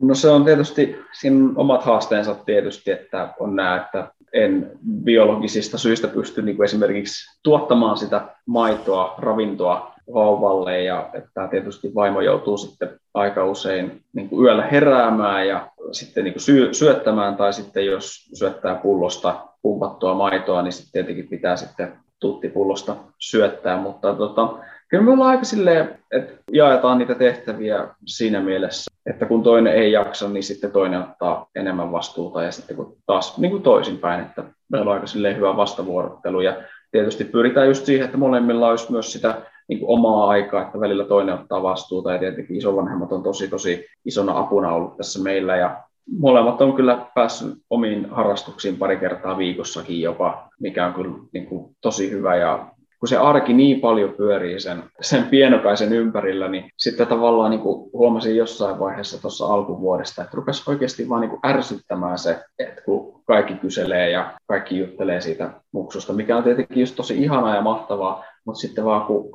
No se on tietysti, siinä omat haasteensa tietysti, että on nämä, että en biologisista syistä pysty niin kuin esimerkiksi tuottamaan sitä maitoa, ravintoa vauvalle ja että tietysti vaimo joutuu sitten aika usein niin kuin yöllä heräämään ja sitten niin kuin syö, syöttämään tai sitten jos syöttää pullosta pumpattua maitoa, niin sitten tietenkin pitää sitten tuttipullosta syöttää, mutta tota, kyllä me ollaan aika silleen, että jaetaan niitä tehtäviä siinä mielessä, että kun toinen ei jaksa, niin sitten toinen ottaa enemmän vastuuta ja sitten kun taas niin kuin toisinpäin, että meillä on aika silleen hyvä vastavuorottelu. Ja tietysti pyritään just siihen, että molemmilla olisi myös sitä niin kuin omaa aikaa, että välillä toinen ottaa vastuuta. Ja tietenkin isovanhemmat on tosi tosi isona apuna ollut tässä meillä. Ja molemmat on kyllä päässyt omiin harrastuksiin pari kertaa viikossakin jopa, mikä on kyllä niin kuin tosi hyvä. Ja kun se arki niin paljon pyörii sen, sen pienokaisen ympärillä, niin sitten tavallaan niin kuin huomasin jossain vaiheessa tuossa alkuvuodesta, että rupesi oikeasti vaan niin kuin ärsyttämään se, että kun kaikki kyselee ja kaikki juttelee siitä muksusta, mikä on tietenkin just tosi ihanaa ja mahtavaa, mutta sitten vaan kun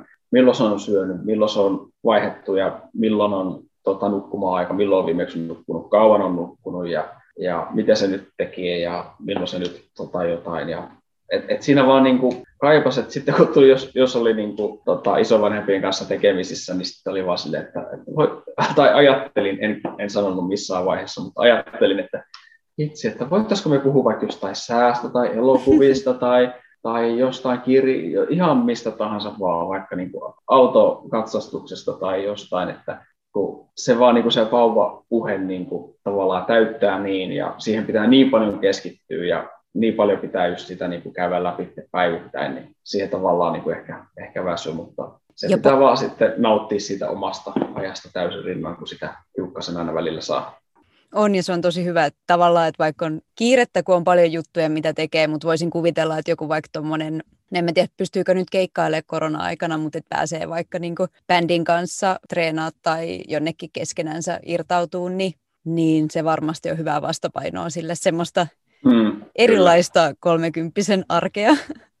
24-7, milloin se on syönyt, milloin se on vaihettu ja milloin on tota, nukkuma-aika, milloin on viimeksi nukkunut, kauan on nukkunut ja, ja mitä se nyt tekee ja milloin se nyt tota, jotain. Ja, et, et siinä vaan niin kuin kaipas, että sitten kun tuli, jos, jos oli niin kuin, tota, isovanhempien kanssa tekemisissä, niin sitten oli vaan silleen, että, että voi, tai ajattelin, en, en sanonut missään vaiheessa, mutta ajattelin, että itse, että voitaisiko me puhua vaikka jostain säästä tai elokuvista tai tai jostain kirja, ihan mistä tahansa vaan, vaikka niin kuin autokatsastuksesta tai jostain, että kun se vaan niin kuin se vauva-puhe niin kuin tavallaan täyttää niin, ja siihen pitää niin paljon keskittyä, ja niin paljon pitää just sitä niin kuin käydä läpi päivittäin, niin siihen tavallaan niin kuin ehkä, ehkä väsy, mutta se Jopa. pitää vaan sitten nauttia siitä omasta ajasta täysin rinnan, kun sitä hiukkasen aina välillä saa. On ja se on tosi hyvä, että tavallaan, että vaikka on kiirettä, kun on paljon juttuja, mitä tekee, mutta voisin kuvitella, että joku vaikka tuommoinen, en mä tiedä, pystyykö nyt keikkailemaan korona-aikana, mutta että pääsee vaikka niin bändin kanssa treenaa tai jonnekin keskenänsä irtautuu, niin, niin se varmasti on hyvää vastapainoa sille semmoista mm, erilaista kolmekymppisen arkea.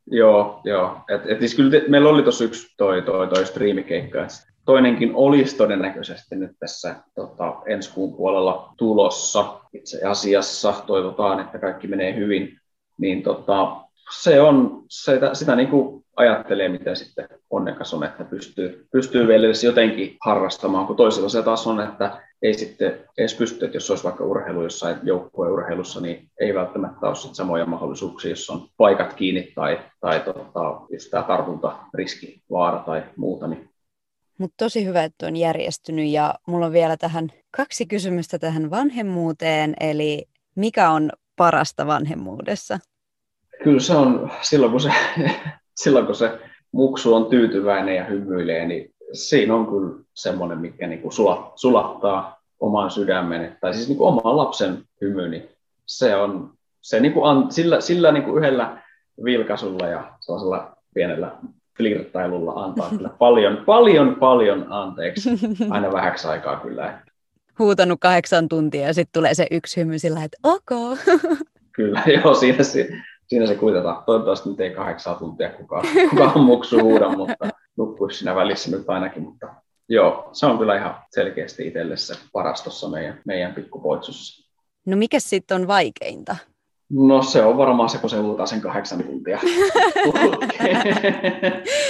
Joo, joo. Et, et siis kyllä te, meillä oli tuossa yksi toi, toi, toi striimikeikka, että Toinenkin olisi todennäköisesti nyt tässä tota, ensi kuun puolella tulossa. Itse asiassa toivotaan, että kaikki menee hyvin. Niin tota, se on, se, sitä niin kuin ajattelee, miten sitten onnekas on, että pystyy, pystyy vielä edes jotenkin harrastamaan, kun toisella se taas on, että ei sitten edes pysty, että jos olisi vaikka urheilu jossain joukkueurheilussa, niin ei välttämättä ole samoja mahdollisuuksia, jos on paikat kiinni tai, tai tota, just tämä tartuntariski, vaara tai muuta, niin mutta tosi hyvä, että on järjestynyt. Ja mulla on vielä tähän kaksi kysymystä tähän vanhemmuuteen, eli mikä on parasta vanhemmuudessa? Kyllä se on silloin, kun se, silloin, kun se muksu on tyytyväinen ja hymyilee, niin siinä on kyllä semmoinen, mikä niin kuin sulattaa oman sydämen, tai siis niin kuin oman lapsen hymy, niin se on se niin kuin sillä, sillä niin kuin yhdellä vilkaisulla ja sellaisella pienellä flirttailulla antaa kyllä paljon, paljon, paljon anteeksi aina vähäksi aikaa kyllä. Huutanut kahdeksan tuntia ja sitten tulee se yksi hymy sillä, että ok. Kyllä, joo, siinä siinä se kuitetaan. Toivottavasti nyt ei kahdeksan tuntia kukaan, kukaan muksu huuda, mutta nukkuisi siinä välissä nyt ainakin. Mutta joo, se on kyllä ihan selkeästi itselle se paras tuossa meidän, meidän pikkupoitsussa. No mikä sitten on vaikeinta? No se on varmaan se, kun se luutaan sen kahdeksan tuntia.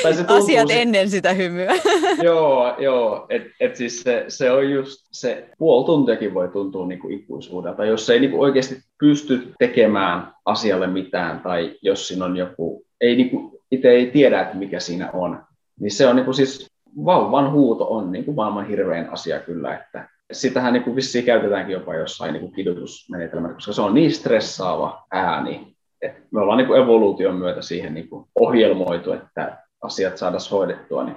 tai se Asiat si- ennen sitä hymyä. joo, joo. Et, et siis se, se, on just se puoli tuntiakin voi tuntua niinku ikuisuudelta. Jos ei niinku oikeasti pysty tekemään asialle mitään tai jos siinä on joku, ei niinku, itse ei tiedä, että mikä siinä on, niin se on niinku siis vauvan huuto on niin kuin maailman hirvein asia kyllä, että sitähän niin kuin vissiin käytetäänkin jopa jossain niin kuin kidutusmenetelmällä, koska se on niin stressaava ääni, että me ollaan niin kuin evoluution myötä siihen niin kuin ohjelmoitu, että asiat saadaan hoidettua, niin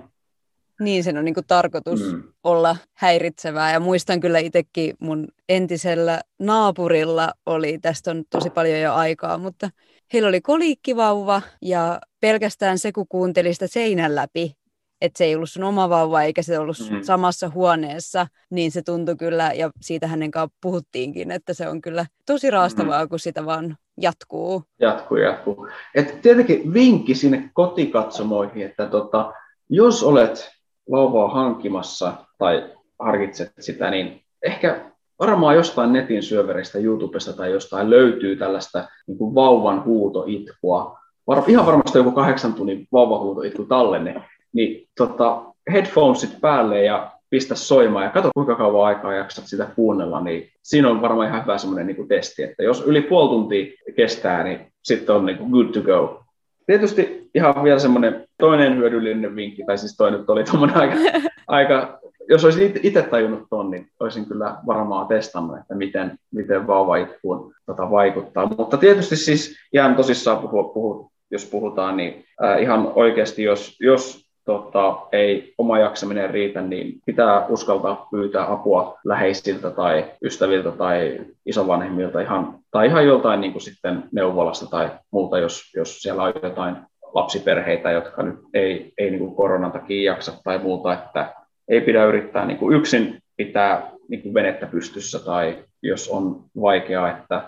Niin, sen on niin kuin tarkoitus mm. olla häiritsevää. Ja muistan kyllä itsekin mun entisellä naapurilla oli, tästä on tosi paljon jo aikaa, mutta heillä oli koliikkivauva ja pelkästään se, kun kuunteli sitä seinän läpi, että se ei ollut sun oma vauva eikä se ollut mm. samassa huoneessa, niin se tuntui kyllä, ja siitä hänen kanssa puhuttiinkin, että se on kyllä tosi raastavaa, mm. kun sitä vaan jatkuu. Jatkuu, jatkuu. Et tietenkin vinkki sinne kotikatsomoihin, että tota, jos olet vauvaa hankkimassa tai harkitset sitä, niin ehkä varmaan jostain netin syöveristä, YouTubesta tai jostain löytyy tällaista niin kuin vauvan huutoitkua. Var, ihan varmasti joku kahdeksan tunnin vauvahuutoitku tallenne, niin tota, headphonesit päälle ja pistä soimaan ja katso kuinka kauan aikaa jaksat sitä kuunnella, niin siinä on varmaan ihan hyvä semmoinen niin testi, että jos yli puoli tuntia kestää, niin sitten on niin kuin good to go. Tietysti ihan vielä semmoinen toinen hyödyllinen vinkki, tai siis toinen oli tuommoinen aika, aika jos olisin itse tajunnut ton, niin olisin kyllä varmaan testannut, että miten, miten vauvaitkuun tota vaikuttaa. Mutta tietysti siis ihan tosissaan puhua, puhua, jos puhutaan, niin äh, ihan oikeasti, jos, jos tota, ei oma jaksaminen riitä, niin pitää uskaltaa pyytää apua läheisiltä tai ystäviltä tai isovanhemmilta ihan, tai ihan joltain niin kuin sitten neuvolasta tai muuta, jos, jos siellä on jotain lapsiperheitä, jotka nyt ei, ei niin kuin koronan takia jaksa tai muuta, että ei pidä yrittää niin kuin yksin pitää niin kuin venettä pystyssä tai jos on vaikeaa, että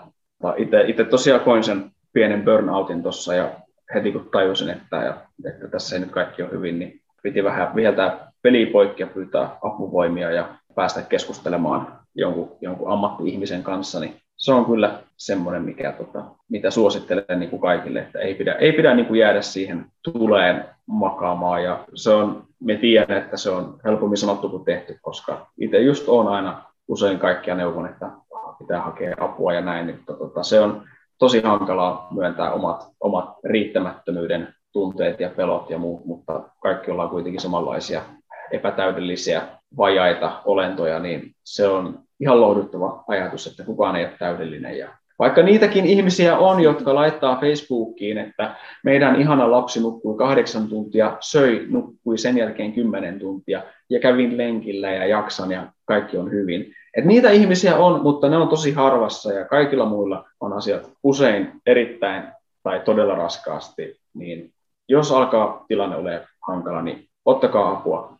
itse tosiaan koin sen pienen burnoutin tuossa ja heti kun tajusin, että, että tässä ei nyt kaikki ole hyvin, niin piti vähän viheltää pelipoikki ja pyytää apuvoimia ja päästä keskustelemaan jonkun, jonkun ammatti-ihmisen kanssa, niin se on kyllä semmoinen, mikä, tota, mitä suosittelen niin kuin kaikille, että ei pidä, ei pidä niin kuin jäädä siihen tuleen makaamaan. Ja se on, me tiedän, että se on helpommin sanottu kuin tehty, koska itse just on aina usein kaikkia neuvon, että pitää hakea apua ja näin. Niin, tota, se on tosi hankalaa myöntää omat, omat riittämättömyyden tunteet ja pelot ja muut, mutta kaikki ollaan kuitenkin samanlaisia epätäydellisiä, vajaita olentoja, niin se on ihan lohduttava ajatus, että kukaan ei ole täydellinen. Ja vaikka niitäkin ihmisiä on, jotka laittaa Facebookiin, että meidän ihana lapsi nukkui kahdeksan tuntia, söi, nukkui sen jälkeen kymmenen tuntia ja kävin lenkillä ja jaksan ja kaikki on hyvin. Et niitä ihmisiä on, mutta ne on tosi harvassa ja kaikilla muilla on asiat usein erittäin tai todella raskaasti. Niin jos alkaa tilanne ole hankala, niin ottakaa apua.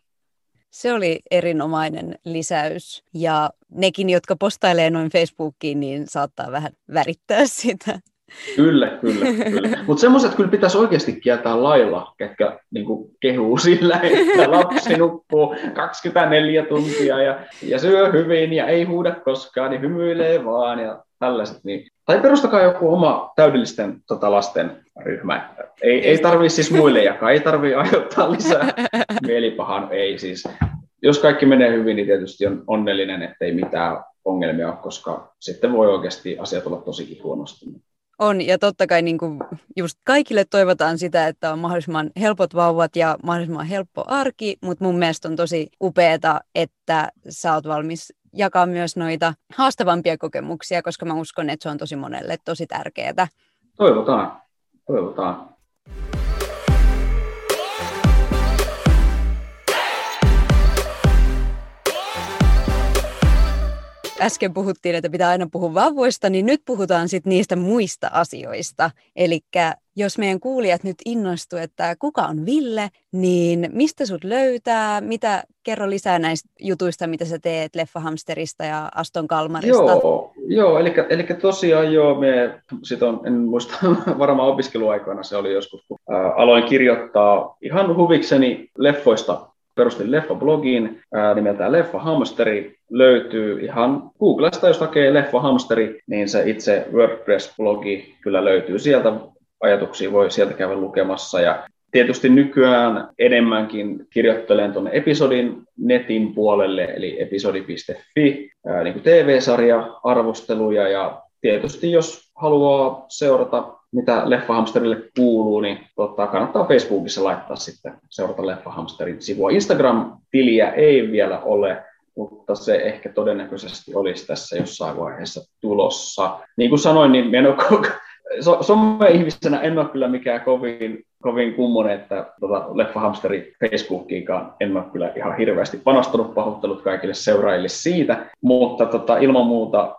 Se oli erinomainen lisäys ja nekin, jotka postailee noin Facebookiin, niin saattaa vähän värittää sitä. Kyllä, kyllä, kyllä. Mutta semmoiset kyllä pitäisi oikeasti kieltää lailla, ketkä niin kehuu sillä, että lapsi nukkuu 24 tuntia ja, ja syö hyvin ja ei huuda koskaan, niin hymyilee vaan ja tällaiset. Niin. Tai perustakaa joku oma täydellisten tota, lasten ryhmä. Ei, ei tarvitse siis muille jakaa, ei tarvitse aiheuttaa lisää mielipahan, ei siis. Jos kaikki menee hyvin, niin tietysti on onnellinen, ettei mitään ongelmia ole, koska sitten voi oikeasti asiat olla tosi huonosti. On, ja totta kai niin kuin just kaikille toivotaan sitä, että on mahdollisimman helpot vauvat ja mahdollisimman helppo arki, mutta mun mielestä on tosi upeeta, että sä oot valmis jakaa myös noita haastavampia kokemuksia, koska mä uskon, että se on tosi monelle tosi tärkeää. Toivotaan, toivotaan. Äsken puhuttiin, että pitää aina puhua vauvoista, niin nyt puhutaan sitten niistä muista asioista. Eli jos meidän kuulijat nyt innostuu, että kuka on Ville, niin mistä sut löytää, mitä, kerro lisää näistä jutuista, mitä sä teet Leffahamsterista ja Aston Kalmarista. Joo, joo eli, eli tosiaan joo, me, sit on, en muista, varmaan opiskeluaikoina se oli joskus, kun ää, aloin kirjoittaa ihan huvikseni leffoista perustin leffa-blogin ää, nimeltään Leffa Hamsteri. Löytyy ihan Googlesta, jos hakee Leffa Hamsteri, niin se itse WordPress-blogi kyllä löytyy sieltä. Ajatuksia voi sieltä käydä lukemassa. Ja tietysti nykyään enemmänkin kirjoittelen tuonne episodin netin puolelle, eli episodi.fi, niin kuin TV-sarja, arvosteluja ja tietysti jos haluaa seurata mitä Leffahamsterille kuuluu, niin tota, kannattaa Facebookissa laittaa sitten seurata Leffahamsterin sivua. Instagram-tiliä ei vielä ole, mutta se ehkä todennäköisesti olisi tässä jossain vaiheessa tulossa. Niin kuin sanoin, niin en ole so, some-ihmisenä en ole kyllä mikään kovin, kovin kummonen, että tota, Leffahamsteri Facebookiinkaan en ole kyllä ihan hirveästi panostanut pahoittelut kaikille seuraajille siitä, mutta tota, ilman muuta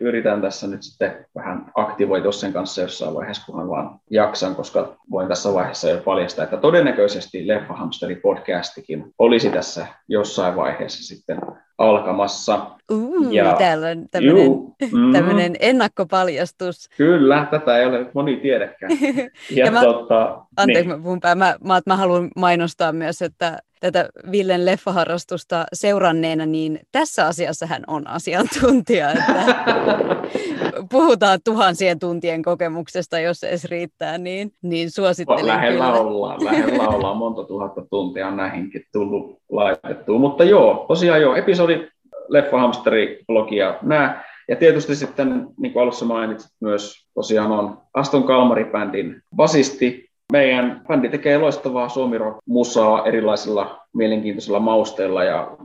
yritän tässä nyt sitten vähän aktivoitua sen kanssa jossain vaiheessa, kunhan vaan jaksan, koska voin tässä vaiheessa jo paljastaa, että todennäköisesti Leffahamsteri podcastikin olisi tässä jossain vaiheessa sitten alkamassa. Uh, ja, täällä on tämmöinen, juu, mm, tämmöinen ennakkopaljastus. Kyllä, tätä ei ole moni tiedäkään. Ja, ja mä, tota, anteeksi, niin. mä puhun mä, mä, mä haluan mainostaa myös, että tätä Villen leffaharrastusta seuranneena, niin tässä asiassa hän on asiantuntija. Että puhutaan tuhansien tuntien kokemuksesta, jos edes riittää, niin, niin suosittelen Lähellä kyllä. ollaan, lähellä ollaan. Monta tuhatta tuntia on näihinkin tullut laitettua. Mutta joo, tosiaan joo, episodi Leffahamsteri-blogia nämä. Ja tietysti sitten, niin kuin alussa mainitsit, myös tosiaan on Aston Kalmari-bändin basisti meidän bändi tekee loistavaa suomirock-musaa erilaisilla mielenkiintoisilla mausteilla ja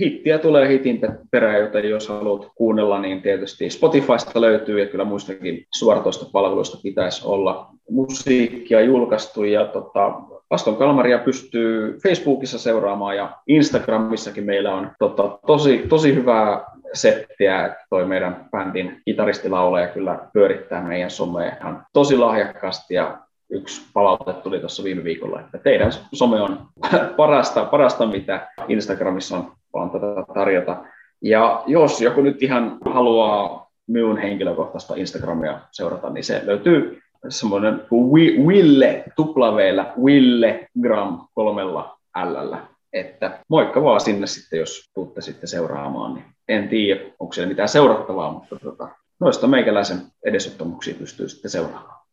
hittiä tulee hitin perään, joten jos haluat kuunnella, niin tietysti Spotifysta löytyy ja kyllä muistakin suoratoista palveluista pitäisi olla musiikkia julkaistu ja tota, Aston Kalmaria pystyy Facebookissa seuraamaan ja Instagramissakin meillä on tota, tosi, tosi hyvää settiä, että toi meidän bändin kitaristilaulaja kyllä pyörittää meidän somea ihan tosi lahjakkaasti ja yksi palaute tuli tuossa viime viikolla, että teidän some on parasta, parasta mitä Instagramissa on vaan tätä tarjota. Ja jos joku nyt ihan haluaa minun henkilökohtaista Instagramia seurata, niin se löytyy semmoinen kuin Wille, tuplaveellä, Wille Gram kolmella L. Että moikka vaan sinne sitten, jos tuutte sitten seuraamaan. Niin en tiedä, onko siellä mitään seurattavaa, mutta tota, noista meikäläisen edesottamuksia pystyy sitten seuraamaan.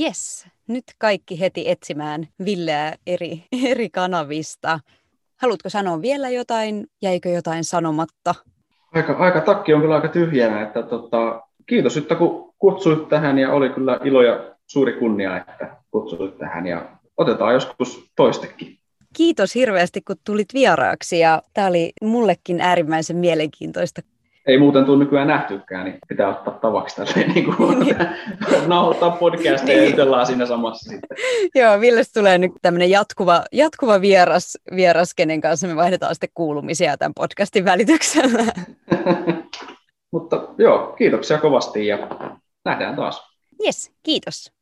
Yes, nyt kaikki heti etsimään Villeä eri, eri kanavista. Haluatko sanoa vielä jotain? Jäikö jotain sanomatta? Aika, aika takki on kyllä aika tyhjänä. Että tota, kiitos, että kun kutsuit tähän ja oli kyllä ilo ja suuri kunnia, että kutsuit tähän ja otetaan joskus toistekin. Kiitos hirveästi, kun tulit vieraaksi ja tämä oli mullekin äärimmäisen mielenkiintoista ei muuten tule nykyään nähtykään, niin pitää ottaa tavaksi tälleen niin kuin nauhoittaa podcastia ja jutellaan siinä samassa sitten. Joo, Ville tulee nyt tämmöinen jatkuva, jatkuva vieras, vieras, kenen kanssa me vaihdetaan sitten kuulumisia tämän podcastin välityksellä. Mutta joo, kiitoksia kovasti ja nähdään taas. Yes, kiitos.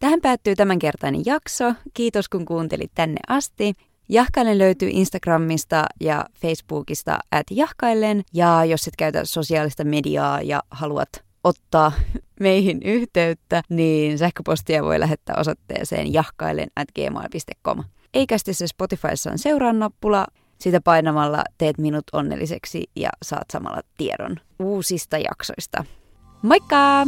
Tähän päättyy tämänkertainen jakso. Kiitos kun kuuntelit tänne asti. Jahkaillen löytyy Instagramista ja Facebookista at jahkaillen. Ja jos et käytä sosiaalista mediaa ja haluat ottaa meihin yhteyttä, niin sähköpostia voi lähettää osoitteeseen jahkaillen at gmail.com. Eikästissä Spotifyssa on seuraan nappula. Sitä painamalla teet minut onnelliseksi ja saat samalla tiedon uusista jaksoista. Moikka!